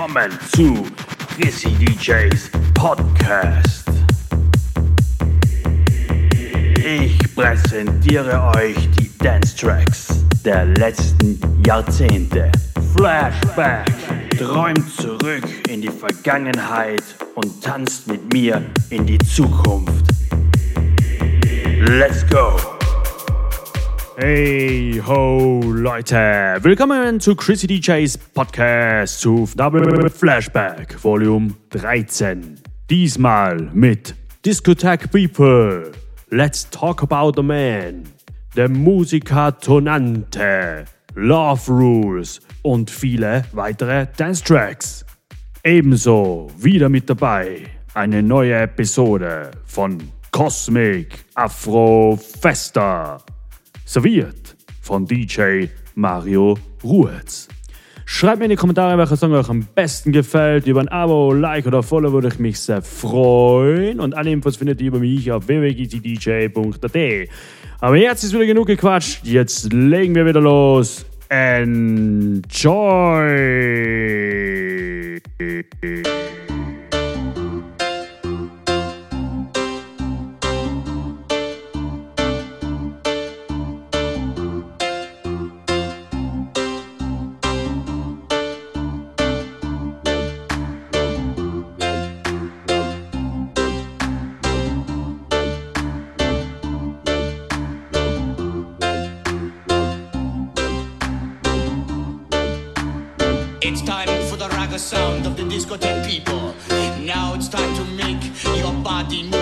willkommen zu Chrissy DJs Podcast. Ich präsentiere euch die Dance Tracks der letzten Jahrzehnte. Flashback. Träumt zurück in die Vergangenheit und tanzt mit mir in die Zukunft. Let's go! Hey ho Leute, willkommen zu Chrissy DJs Podcast zu Double Flashback Volume 13. Diesmal mit Discotheque People. Let's talk about the man. Der Musiker Tonante. Love Rules und viele weitere Dance Tracks. Ebenso wieder mit dabei eine neue Episode von Cosmic Afro Festa serviert von DJ Mario Ruhetz. Schreibt mir in die Kommentare, welcher Song euch am besten gefällt. Über ein Abo, Like oder Follow würde ich mich sehr freuen. Und alle Infos findet ihr über mich auf www.dj.at. Aber jetzt ist wieder genug gequatscht. Jetzt legen wir wieder los. Enjoy! Sound of the discotheque people. Now it's time to make your body move.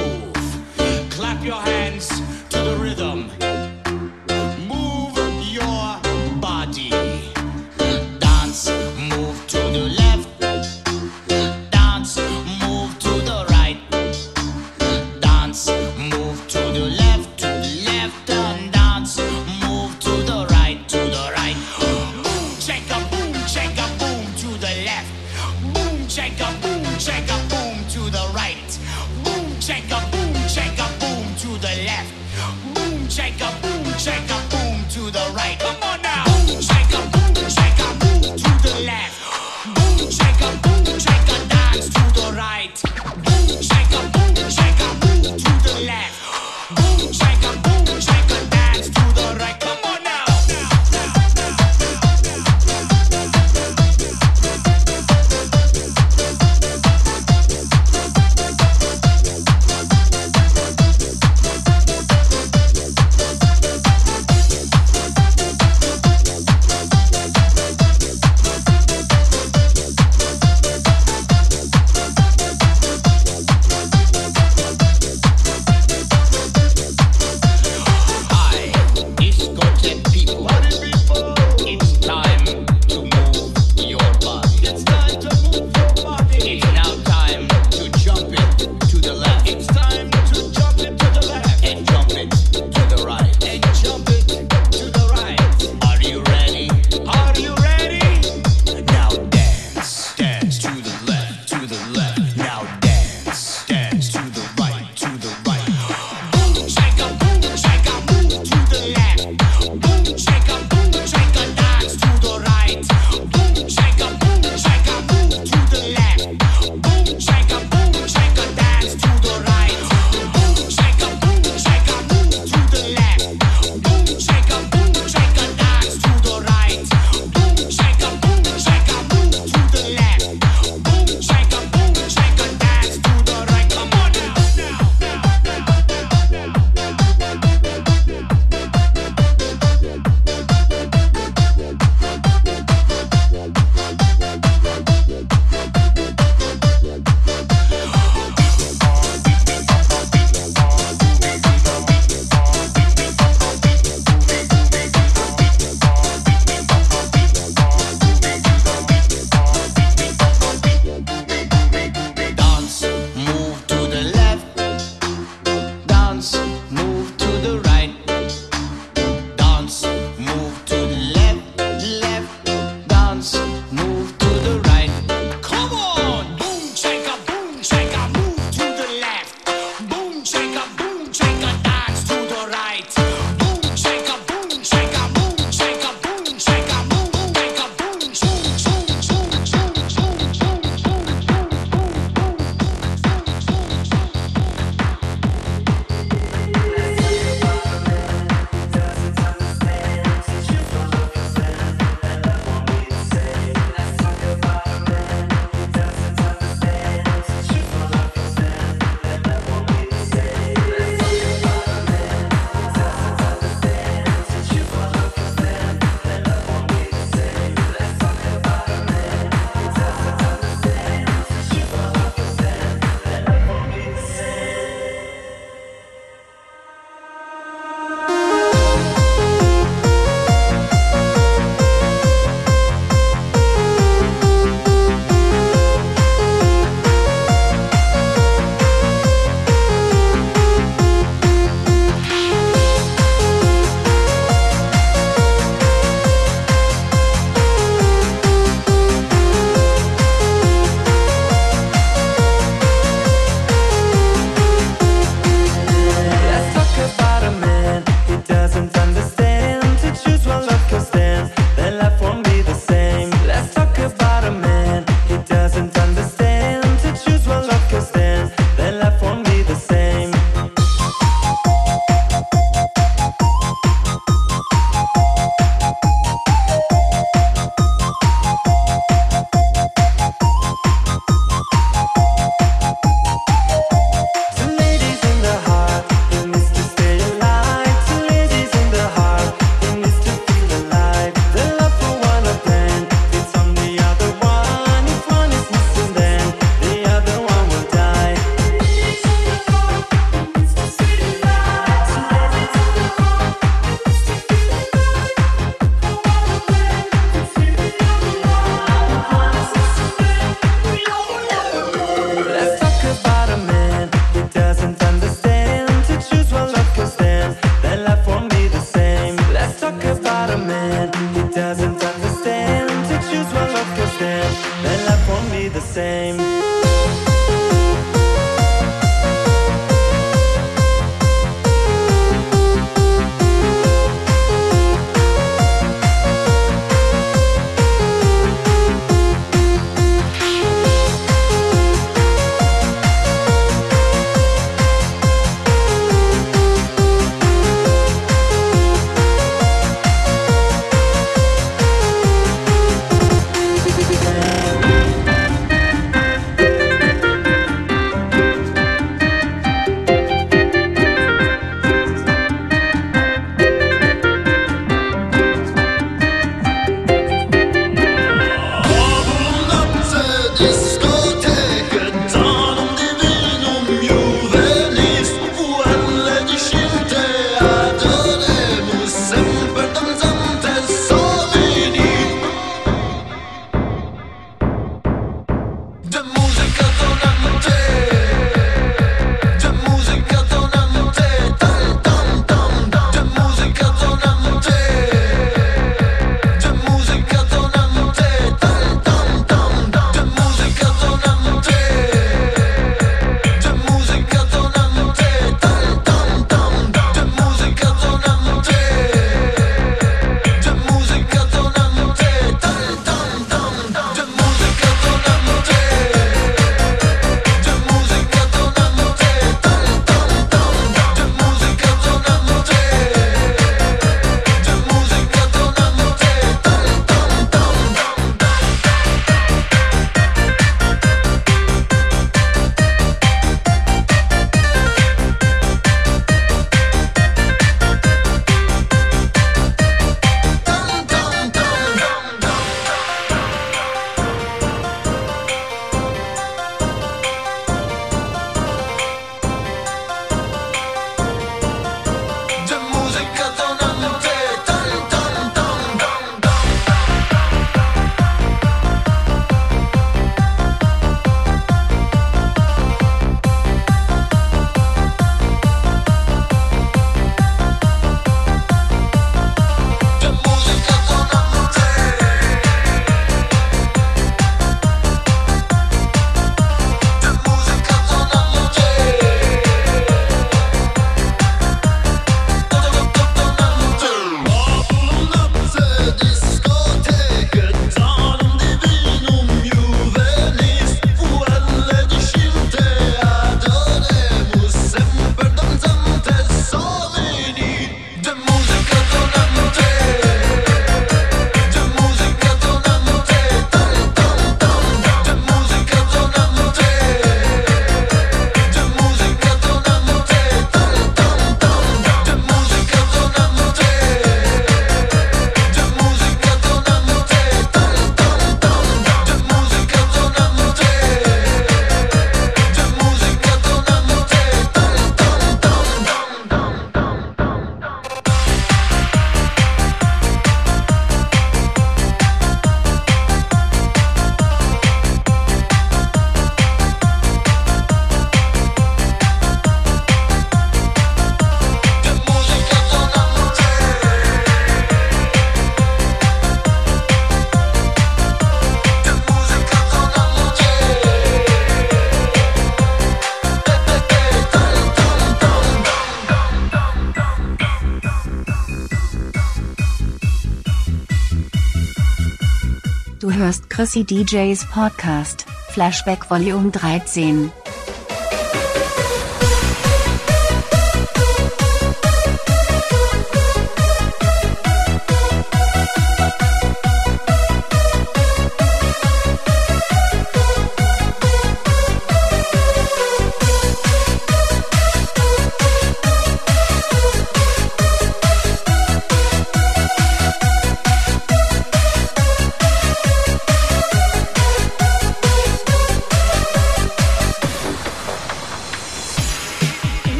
Chrissy DJs Podcast, Flashback Volume 13.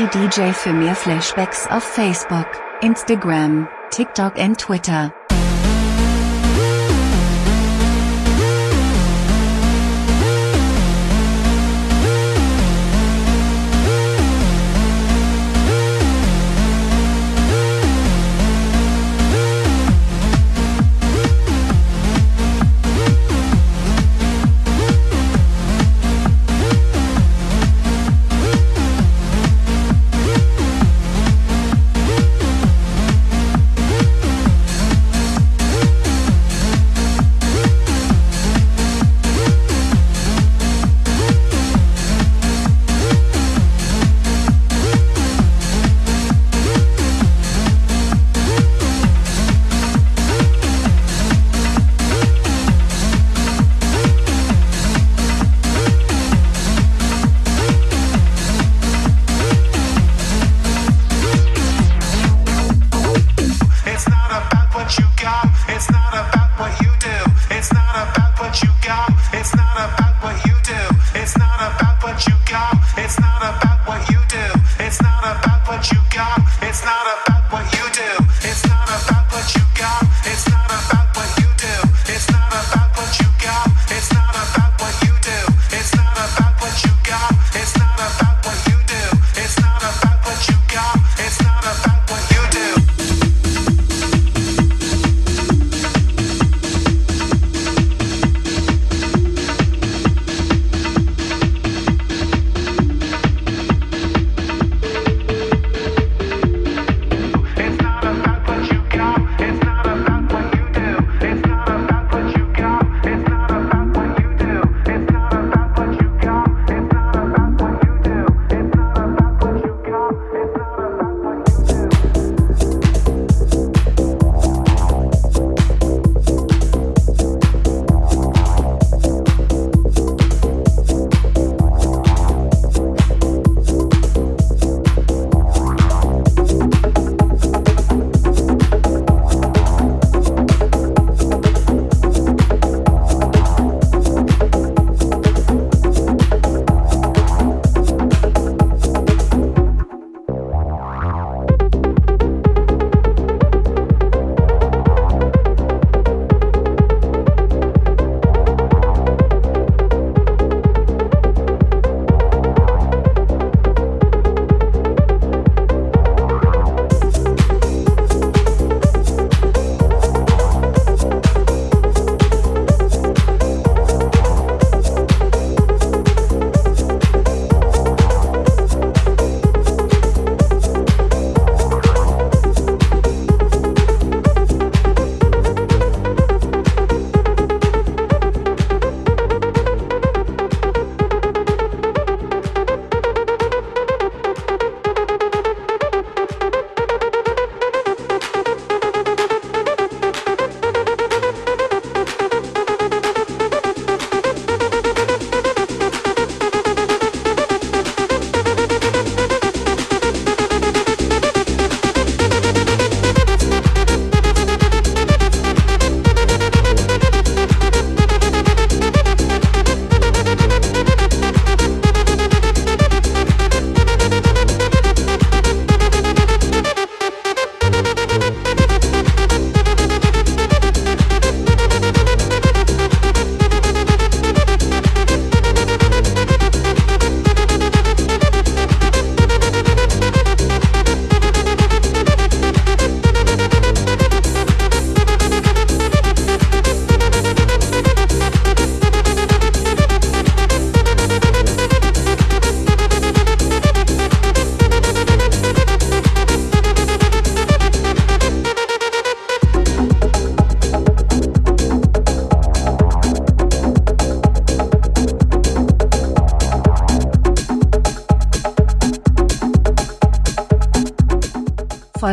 Sexy DJ für mehr Flashbacks auf Facebook, Instagram, TikTok und Twitter.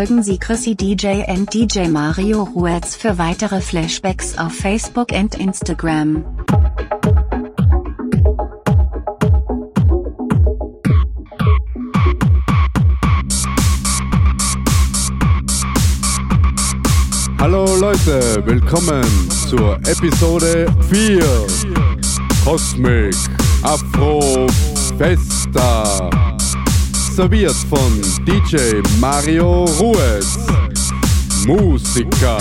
folgen Sie Chrissy DJ und DJ Mario Ruetz für weitere Flashbacks auf Facebook und Instagram. Hallo Leute, willkommen zur Episode 4 Cosmic Afro Festa. Serviert von DJ Mario Ruiz. Musiker.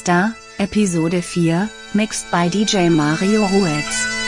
Festa, Episode 4, mixed by DJ Mario Ruiz.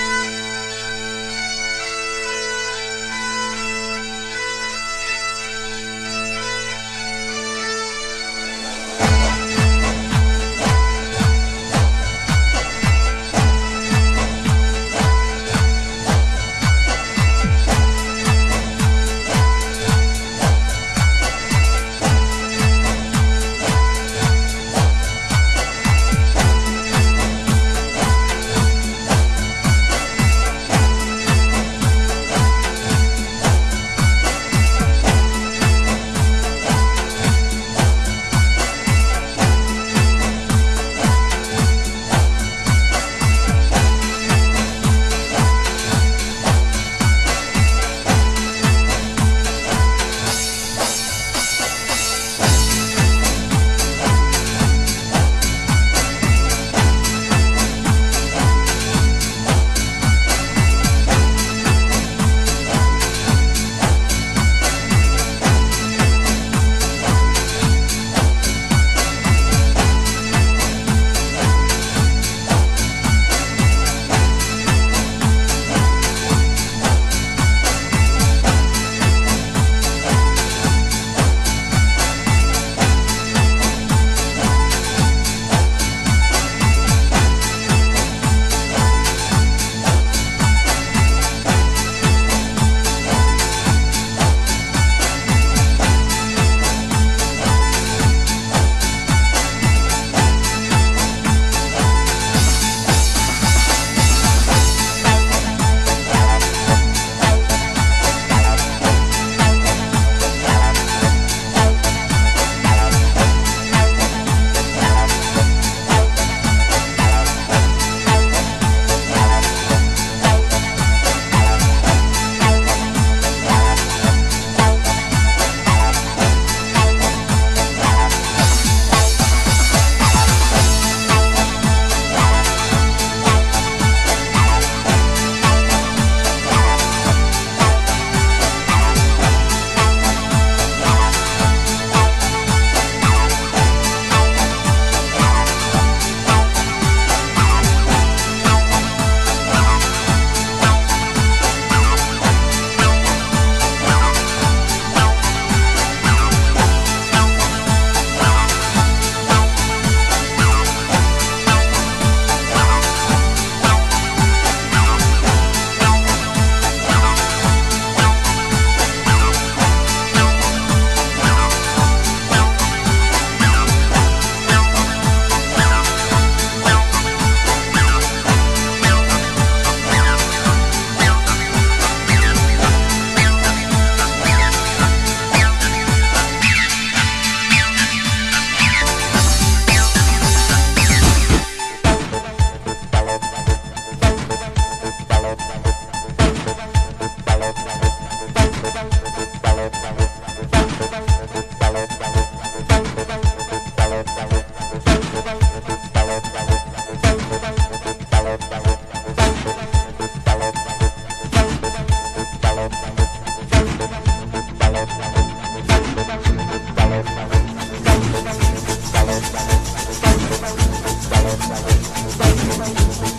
Música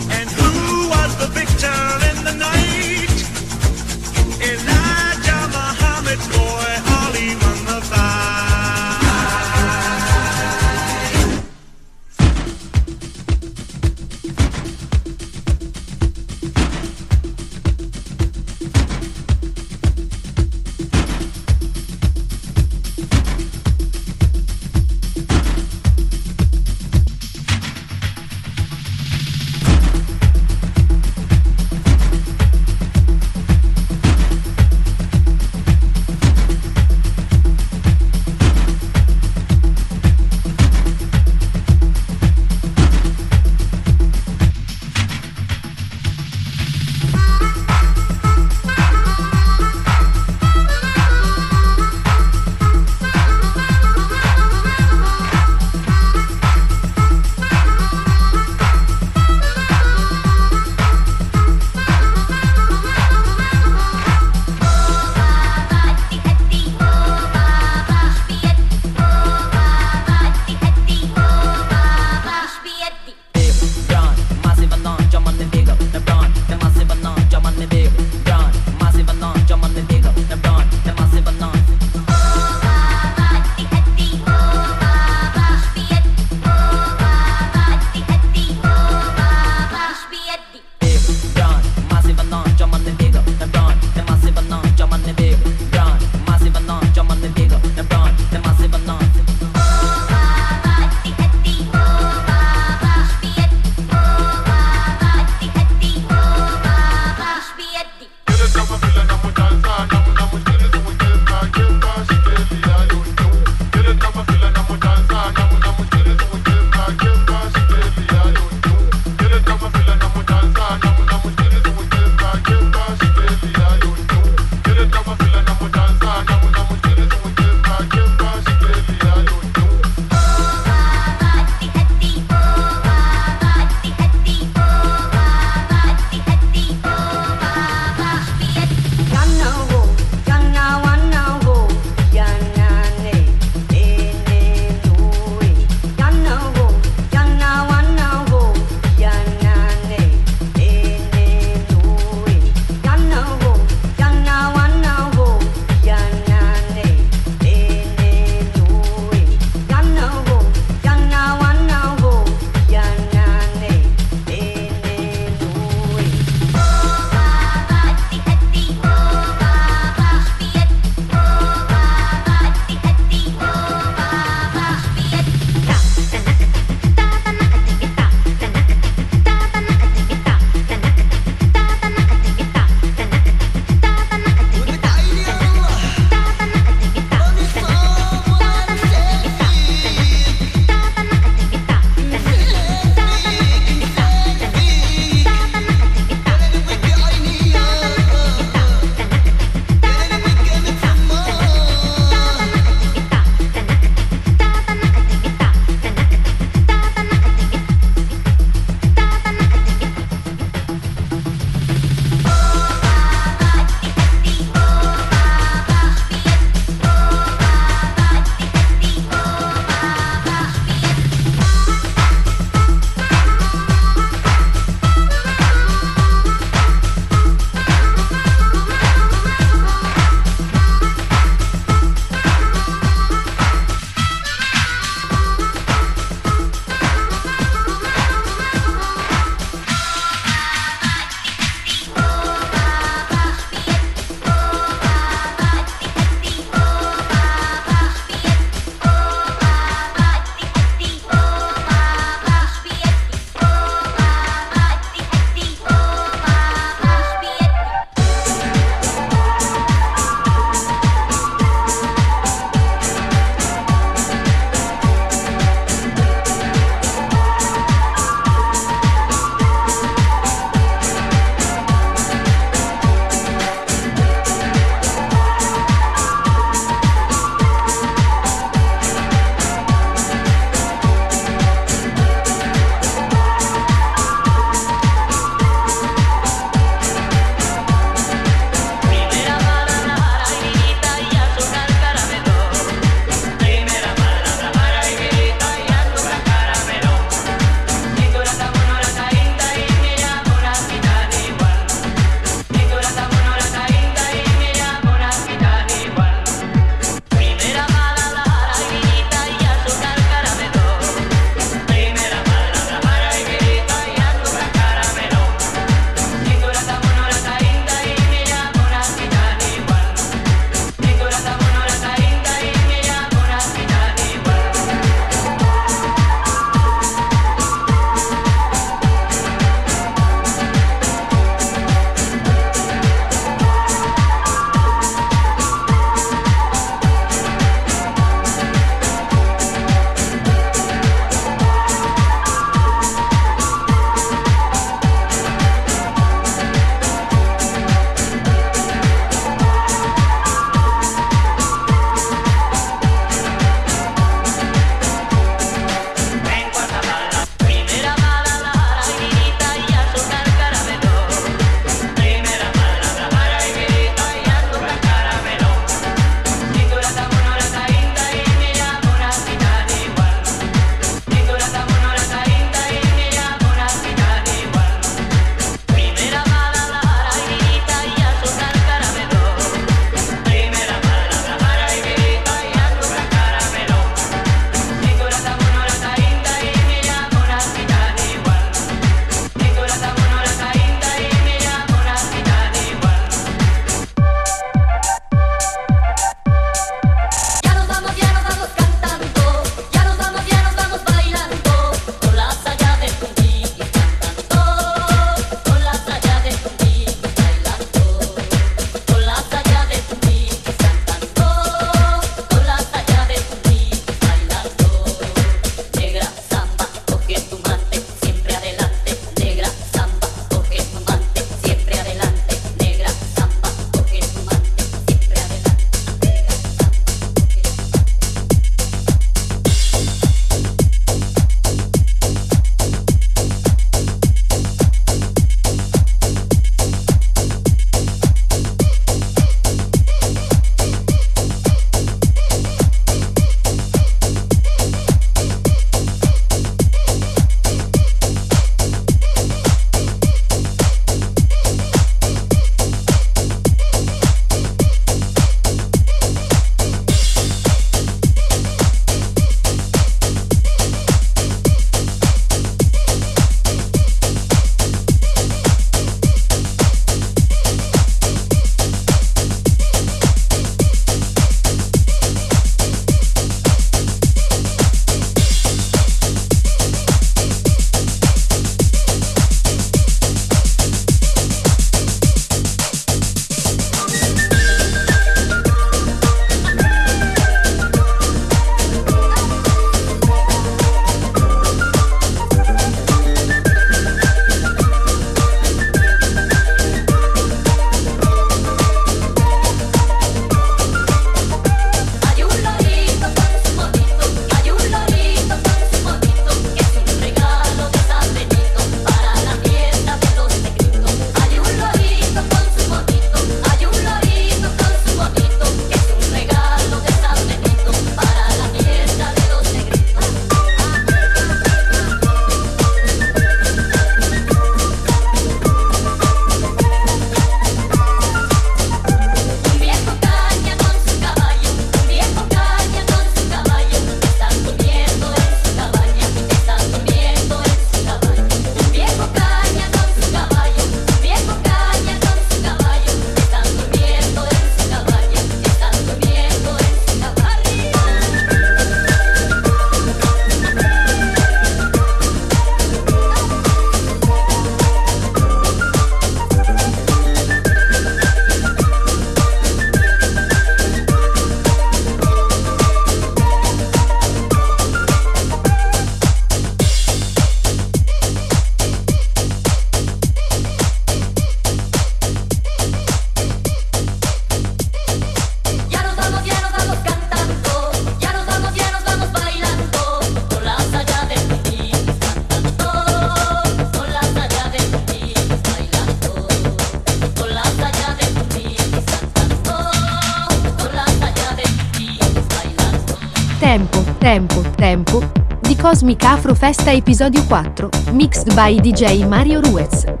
Cosmic Afro Festa episodio 4, mixed by DJ Mario Ruiz.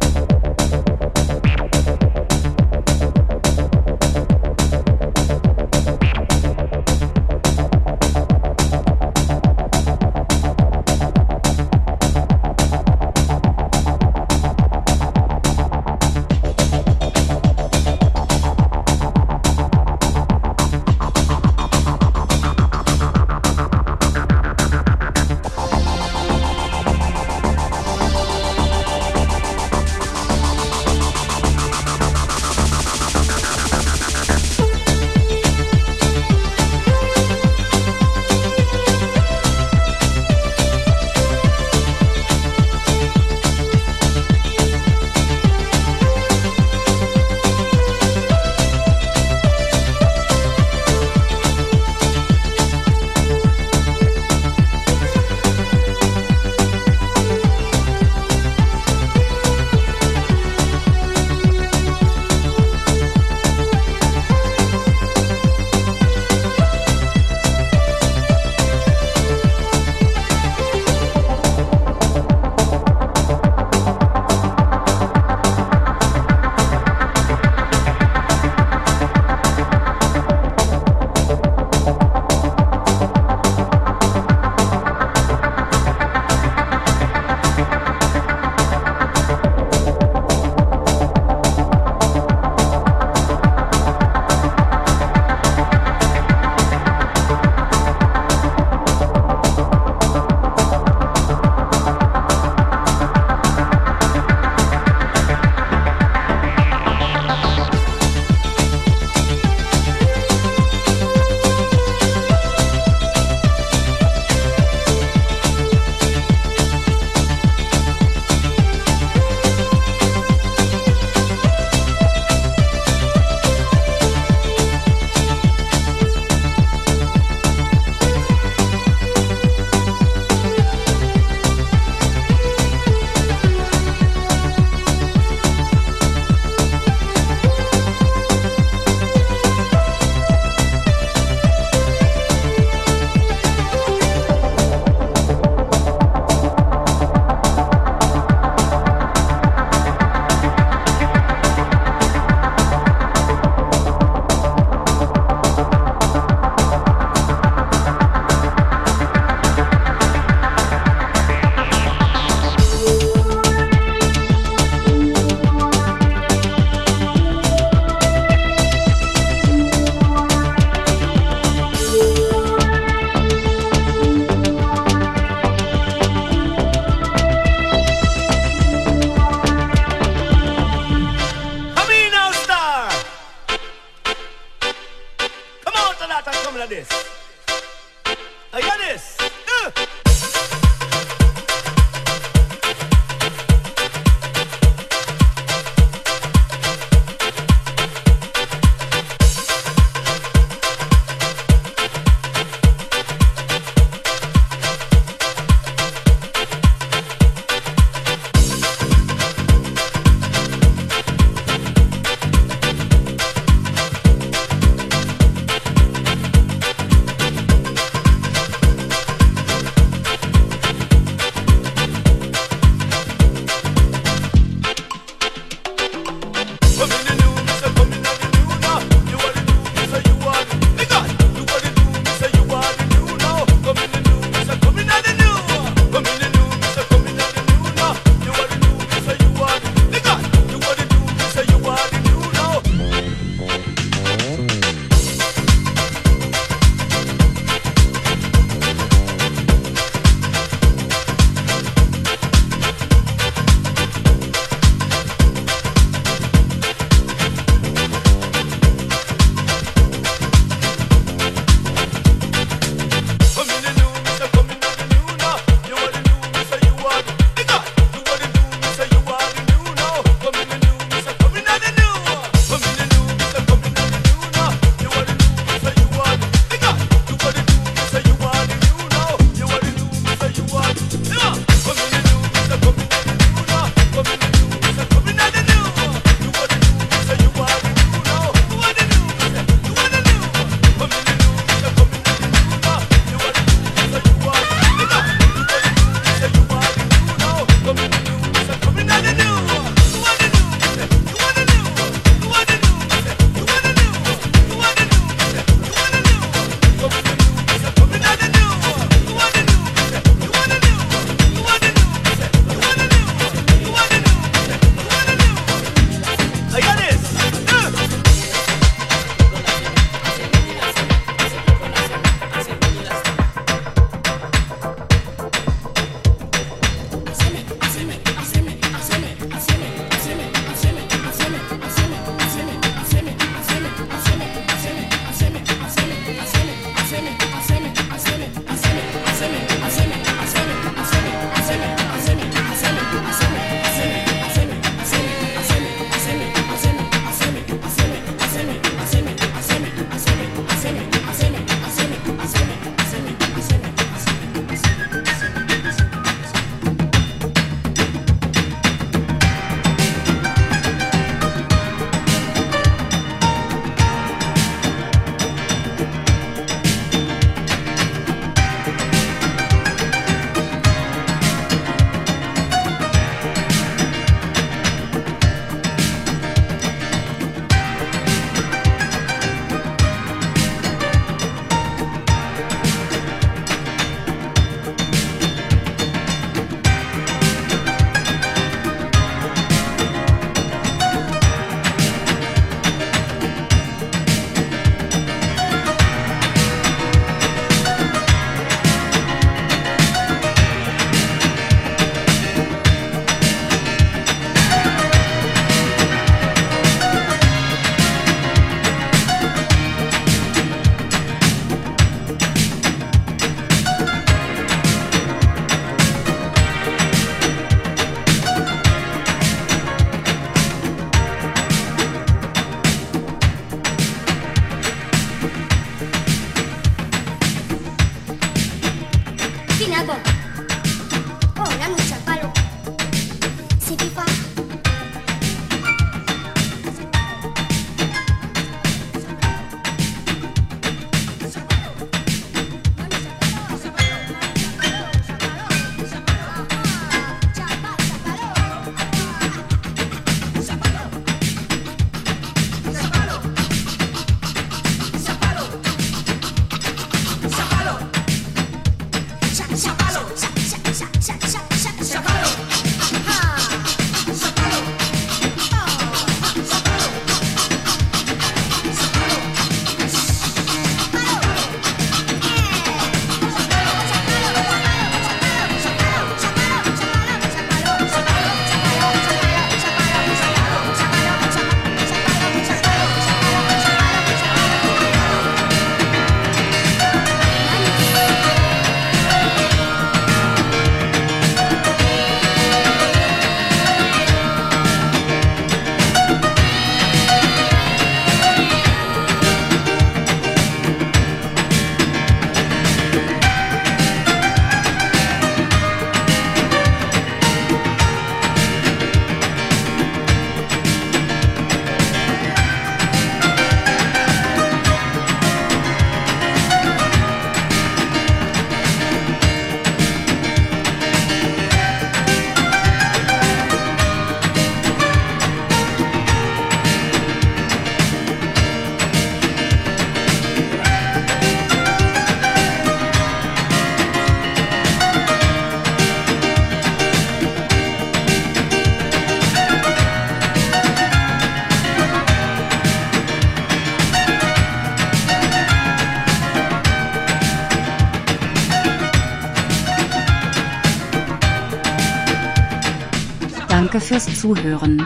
Danke fürs Zuhören.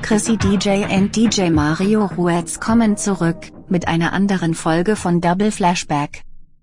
Chrissy DJ und DJ Mario Ruetz kommen zurück mit einer anderen Folge von Double Flashback.